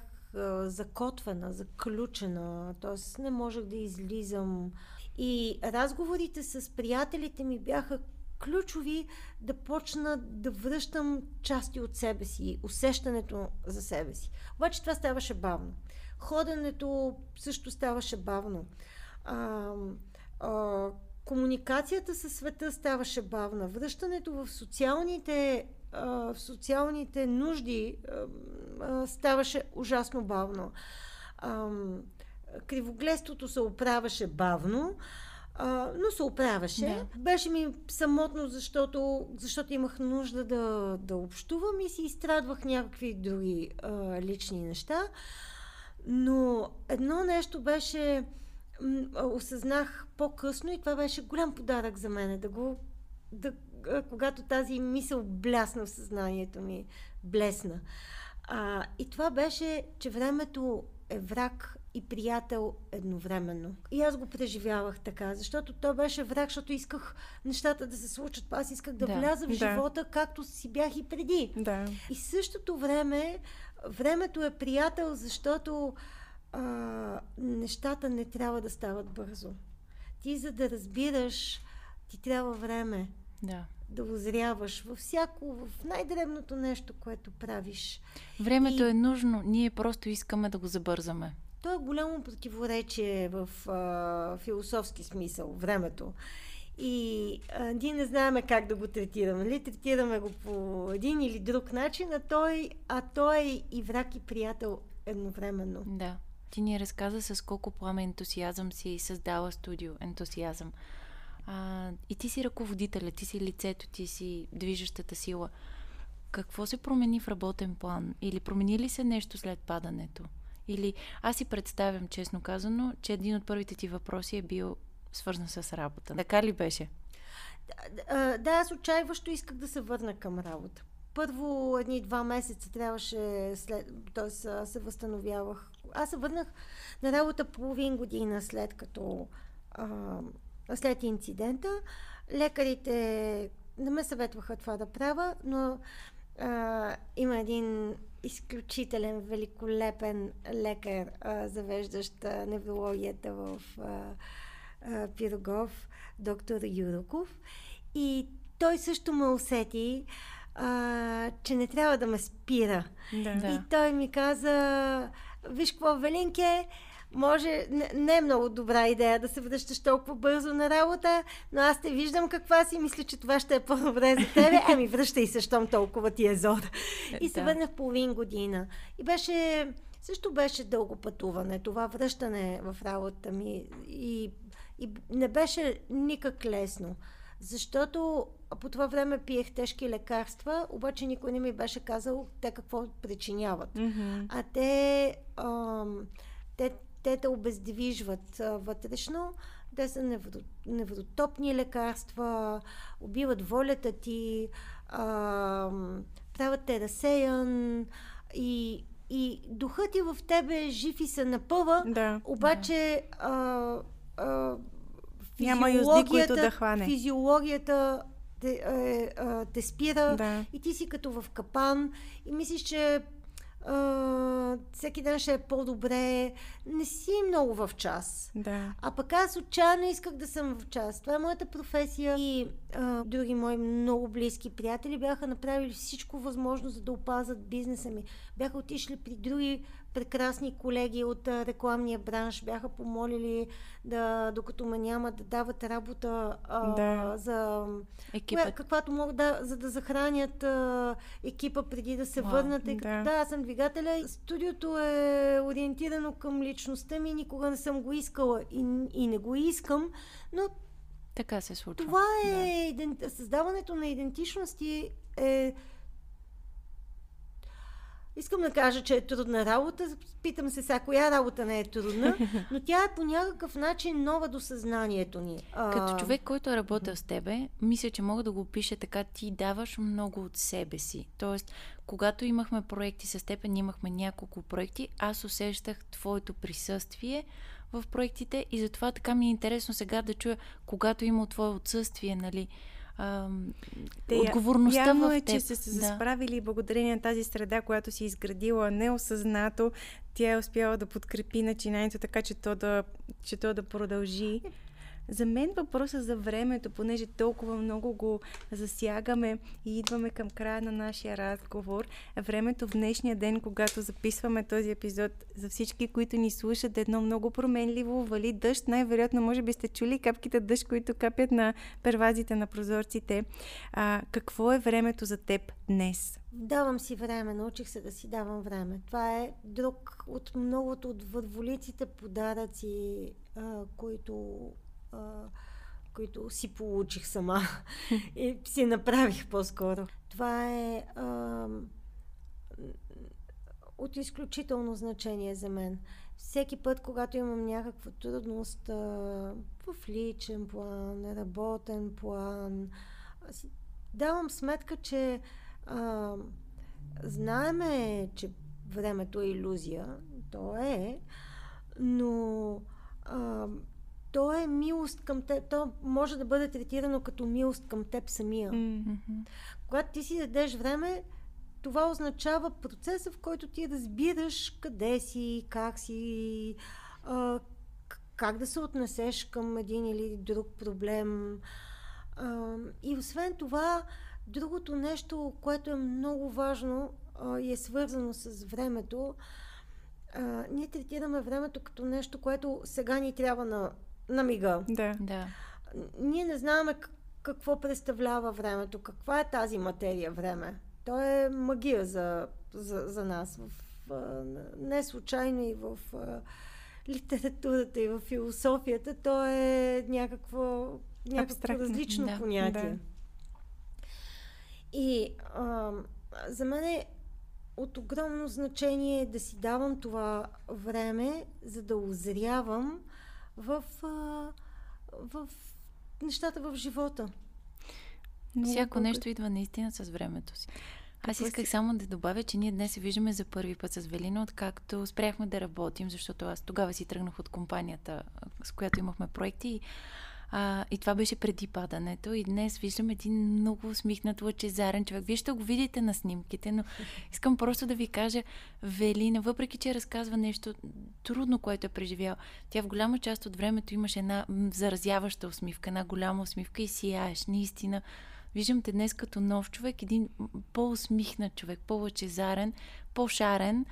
закотвена, заключена, т.е. не можех да излизам и разговорите с приятелите ми бяха ключови да почна да връщам части от себе си, усещането за себе си. Обаче това ставаше бавно. Ходенето също ставаше бавно. А, а, комуникацията със света ставаше бавна. Връщането в социалните, а, в социалните нужди а, а, ставаше ужасно бавно. А, кривогледството се оправяше бавно. А, но се оправяше. Да. Беше ми самотно, защото, защото имах нужда да, да общувам и си изстрадвах някакви други а, лични неща. Но едно нещо беше, м- осъзнах по-късно и това беше голям подарък за мен, да го, да, а, когато тази мисъл блясна в съзнанието ми, блесна. А, и това беше, че времето е враг и приятел едновременно. И аз го преживявах така, защото той беше враг, защото исках нещата да се случат. Аз исках да, да вляза в да. живота, както си бях и преди. Да. И същото време, времето е приятел, защото а, нещата не трябва да стават бързо. Ти за да разбираш, ти трябва време. Да да озряваш във всяко, в най-дребното нещо, което правиш. Времето и... е нужно, ние просто искаме да го забързаме. То е голямо противоречие в а, философски смисъл, времето. И а, ние не знаеме как да го третираме. Нали? Третираме го по един или друг начин, а той, а той е и враг и приятел едновременно. Да. Ти ни разказа с колко пламен ентусиазъм си създала студио ентусиазъм. А, и ти си ръководителя, ти си лицето, ти си движещата сила. Какво се промени в работен план? Или промени ли се нещо след падането? Или аз си представям, честно казано, че един от първите ти въпроси е бил свързан с работа. Така ли беше? Да, да аз отчаиващо исках да се върна към работа. Първо едни два месеца трябваше, след, т.е. се възстановявах. Аз се върнах на работа половин година след като а, след инцидента. Лекарите не ме съветваха това да правя, но а, има един изключителен, великолепен лекар, а, завеждащ неврологията в а, а, Пирогов, доктор Юроков. И той също ме усети, а, че не трябва да ме спира. Да. И той ми каза, виж какво, Велинке, може, не, не е много добра идея да се връщаш толкова бързо на работа, но аз те виждам каква си, мисля, че това ще е по-добре за тебе. Ами връщай се, щом толкова ти е зор. И се да. върнах половин година. И беше, също беше дълго пътуване, това връщане в работа ми. И И не беше никак лесно. Защото по това време пиех тежки лекарства, обаче никой не ми беше казал те какво причиняват. Mm-hmm. А те, ам, те, те те обездвижват вътрешно. Те са невро, невротопни лекарства, убиват волята ти, правят те разсеян и, и духът ти в тебе е жив и се напъва, Да. обаче а, а, Няма юзди, които да хване. Физиологията те, е, а, те спира Да. и ти си като в капан и мислиш, че а, всеки ден ще е по-добре. Не си много в час. Да. А пък аз отчаяно исках да съм в час. Това е моята професия. И а, други мои много близки приятели бяха направили всичко възможно, за да опазат бизнеса ми. Бяха отишли при други прекрасни колеги от а, рекламния бранш, бяха помолили да, докато ме няма, да дават работа а, Да. за Екипът. коя, каквато могат да, за да захранят а, екипа преди да се Вау, върнат. Като, да. да, аз съм двигателя. Студиото е ориентирано към личността ми, никога не съм го искала и, и не го искам, но Така се случва. това е иден... създаването на идентичности е Искам да кажа, че е трудна работа. Питам се сега, коя работа не е трудна, но тя е по някакъв начин нова до съзнанието ни. Като човек, който е работил с тебе, мисля, че мога да го пиша така, ти даваш много от себе си. Тоест, когато имахме проекти с теб, ние имахме няколко проекти, аз усещах твоето присъствие в проектите и затова така ми е интересно сега да чуя, когато има твое отсъствие, нали, Те, отговорността явно в е, теб. че са се Да. справили благодарение на тази среда, която си изградила неосъзнато. Тя е успяла да подкрепи начинанието, така че то да, че то да продължи. За мен въпросът за времето, понеже толкова много го засягаме и идваме към края на нашия разговор, времето в днешния ден, когато записваме този епизод, за всички, които ни слушат, е едно много променливо, вали дъжд. Най-вероятно, може би сте чули капките дъжд, които капят на первазите на прозорците. А, какво е времето за теб днес? Давам си време, научих се да си давам време. Това е друг от многото от върволиците подаръци, които, а, които си получих сама и си направих по-скоро. Това е а, от изключително значение за мен. Всеки път, когато имам някаква трудност а, в личен план, работен план, си давам сметка, че а, знаеме, че времето е иллюзия, то е, но а, то е милост към теб, то може да бъде третирано като милост към теб самия. Мгм. Когато ти си дадеш време, това означава процеса, в който ти разбираш къде си, как си, а, как да се отнесеш към един или друг проблем. А, и освен това, другото нещо, което е много важно а, и е свързано с времето, а, ние третираме времето като нещо, което сега ни трябва на, на мига. Да. Да. Ние не знаем какво представлява времето, каква е тази материя време. То е магия за, за, за нас. В, а, не случайно и в литературата и в философията, то е някакво, някакво Абстрактно. различно Да, понятие. да. И а, за мен е от огромно значение да си давам това време, за да озрявам в, а, в нещата в живота. Много Всяко благодаря. нещо идва наистина с времето си. Аз исках само да добавя, че ние днес се виждаме за първи път с Велина, откакто спряхме да работим, защото аз тогава си тръгнах от компанията, с която имахме проекти. И, а, и това беше преди падането. И днес виждам един много усмихнат, лъчезарен човек. Вие ще го видите на снимките, но искам просто да ви кажа, Велина, въпреки че разказва нещо трудно, което е преживял, тя в голяма част от времето имаше една заразяваща усмивка, една голяма усмивка и сияеш. Наистина, Виждам те днес като нов човек, един по-усмихнат човек, по-лъчезарен, по-шарен.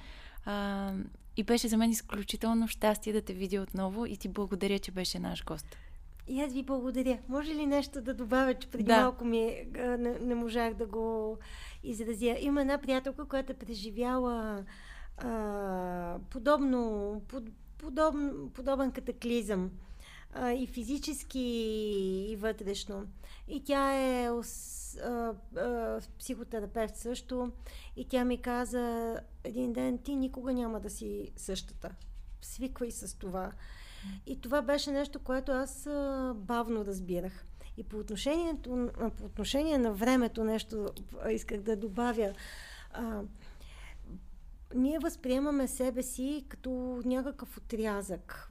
А, и беше за мен изключително щастие да те видя отново и ти благодаря, че беше наш гост. И аз ви благодаря. Може ли нещо да добавя, че преди Да. малко ми а, не, не можах да го изразя. Има една приятелка, която е преживяла а, подобно, под, подобен, подобен катаклизъм. а, и физически, и вътрешно. И тя е а, а, психотерапевт също. И тя ми каза един ден, ти никога няма да си същата. Свиквай с това. И това беше нещо, което аз а, бавно разбирах. И по, отношението, по отношение на времето нещо исках да добавя. А, ние възприемаме себе си като някакъв отрязък.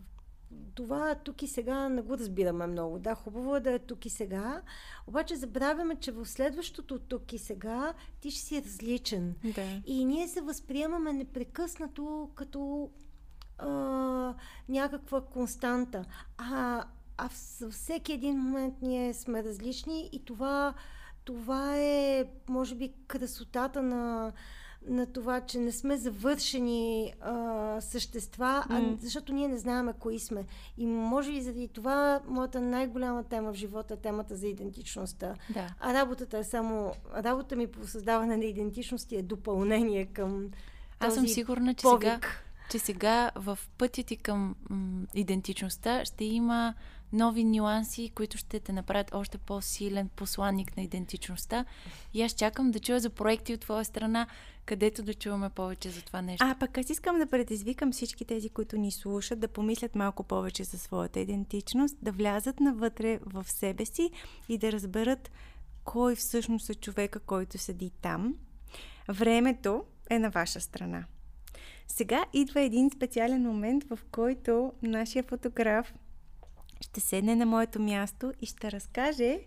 Това тук и сега не го разбираме много. Да, хубаво е да е тук и сега, обаче забравяме, че в следващото тук и сега ти ще си различен. Да. И ние се възприемаме непрекъснато като а, някаква константа. А, а във всеки един момент ние сме различни и това, това е, може би, красотата на, на това, че не сме завършени а, същества, mm. а, защото ние не знаем кои сме. И може би заради това моята най-голяма тема в живота е темата за идентичността. Да. А работата е само... Работа ми по създаване на идентичности е допълнение към Аз съм сигурна, че повик. сега, че сега в пътя ти към м- идентичността ще има нови нюанси, които ще те направят още по-силен посланник на идентичността. И аз чакам да чуя за проекти от твоя страна, където да чуваме повече за това нещо. А пък аз искам да предизвикам всички тези, които ни слушат, да помислят малко повече за своята идентичност, да влязат навътре в себе си и да разберат кой всъщност е човека, който седи там. Времето е на ваша страна. Сега идва един специален момент, в който нашия фотограф ще седне на моето място и ще разкаже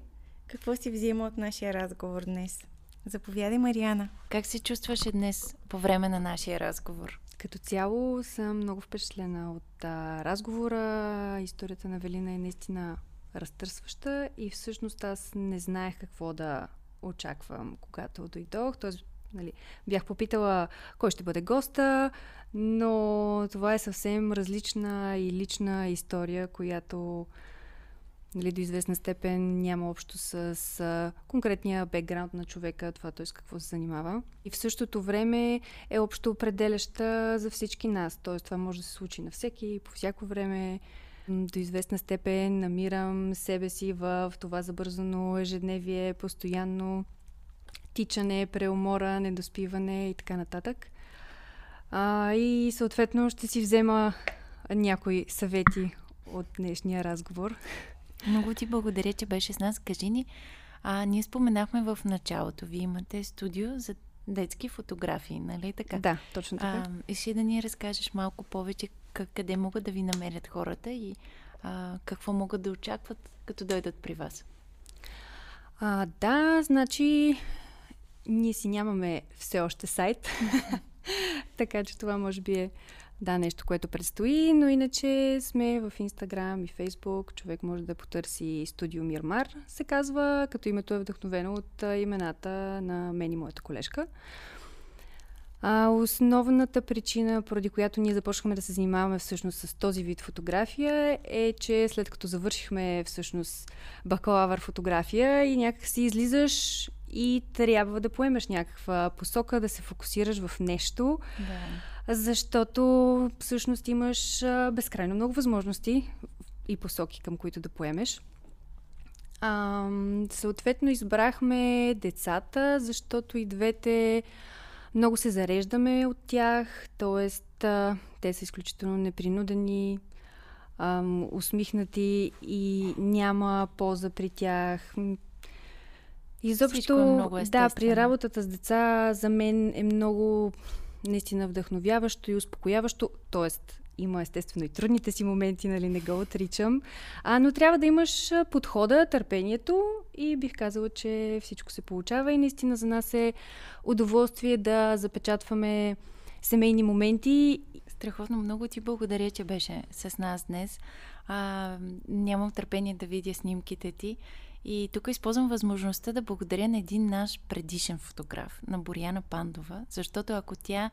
какво си взима от нашия разговор днес. Заповядай, Мариана. Как се чувстваше днес по време на нашия разговор? Като цяло съм много впечатлена от а, разговора. Историята на Велина е наистина разтърсваща и всъщност аз не знаех какво да очаквам, когато дойдох. Тоест, нали, бях попитала кой ще бъде госта, но това е съвсем различна и лична история, която нали, до известна степен няма общо с, с конкретния бекграунд на човека, това т.е. какво се занимава. И в същото време е общо определяща за всички нас. Т.е. това може да се случи на всеки, по всяко време. До известна степен намирам себе си в това забързано ежедневие, постоянно тичане, преумора, недоспиване и така нататък. А, и съответно ще си взема някои съвети от днешния разговор. Много ти благодаря, че беше с нас. Кажи ни, а, ние споменахме в началото, вие имате студио за детски фотографии, нали така? Да, точно така. А, искаш да ни разкажеш малко повече къде могат да ви намерят хората и а, какво могат да очакват, като дойдат при вас? А, да, значи ние си нямаме все още сайт, така че това може би е да, нещо, което предстои, но иначе сме в Инстаграм и Фейсбук. Човек може да потърси Студио Мирмар, се казва, като името е вдъхновено от имената на мен и моята колежка. А, основната причина, поради която ние започнахме да се занимаваме всъщност с този вид фотография е, че след като завършихме всъщност бакалавър фотография и някак си излизаш и трябва да поемеш някаква посока, да се фокусираш в нещо. Да. Защото всъщност имаш безкрайно много възможности и посоки, към които да поемеш. А, съответно избрахме децата, защото и двете много се зареждаме от тях, т.е. те са изключително непринудени, усмихнати и няма полза при тях. Изобщо, е много да, при работата с деца за мен е много наистина вдъхновяващо и успокояващо, т.е. има естествено и трудните си моменти, нали, не го отричам, а, но трябва да имаш подхода, търпението и бих казала, че всичко се получава и наистина за нас е удоволствие да запечатваме семейни моменти. Страхотно много ти благодаря, че беше с нас днес. А, нямам търпение да видя снимките ти. И тук използвам възможността да благодаря на един наш предишен фотограф, на Боряна Пандова, защото ако тя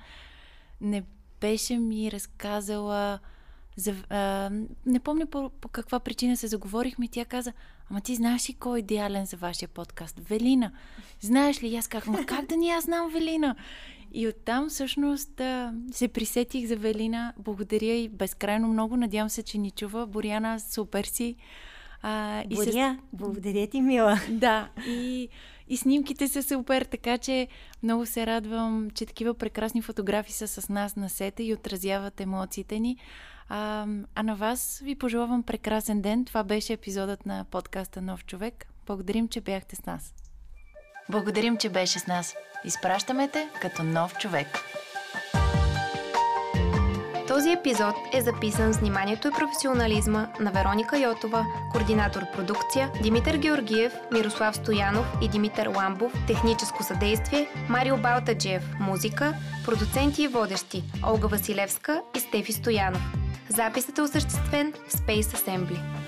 не беше ми разказала за, а, не помня по, по каква причина се заговорихме, тя каза, ама ти знаеш ли кой е идеален за вашия подкаст? Велина. Знаеш ли? И аз казах, ма как да ни аз знам Велина? И оттам всъщност се присетих за Велина. Благодаря и безкрайно много. Надявам се, че ни чува. Боряна, супер си. А, и Боря, с... благодаря ти, мила. Да, и, и снимките са супер, така че много се радвам, че такива прекрасни фотографии са с нас на сета и отразяват емоциите ни. А, а на вас ви пожелавам прекрасен ден. Това беше епизодът на подкаста Нов човек. Благодарим, че бяхте с нас. Благодарим, че беше с нас. Изпращаме те като нов човек. Този епизод е записан с вниманието и професионализма на Вероника Йотова, координатор продукция, Димитър Георгиев, Мирослав Стоянов и Димитър Ламбов, техническо съдействие, Марио Балтаджиев, музика, продуценти и водещи, Олга Василевска и Стефи Стоянов. Записът е осъществен в Space Assembly.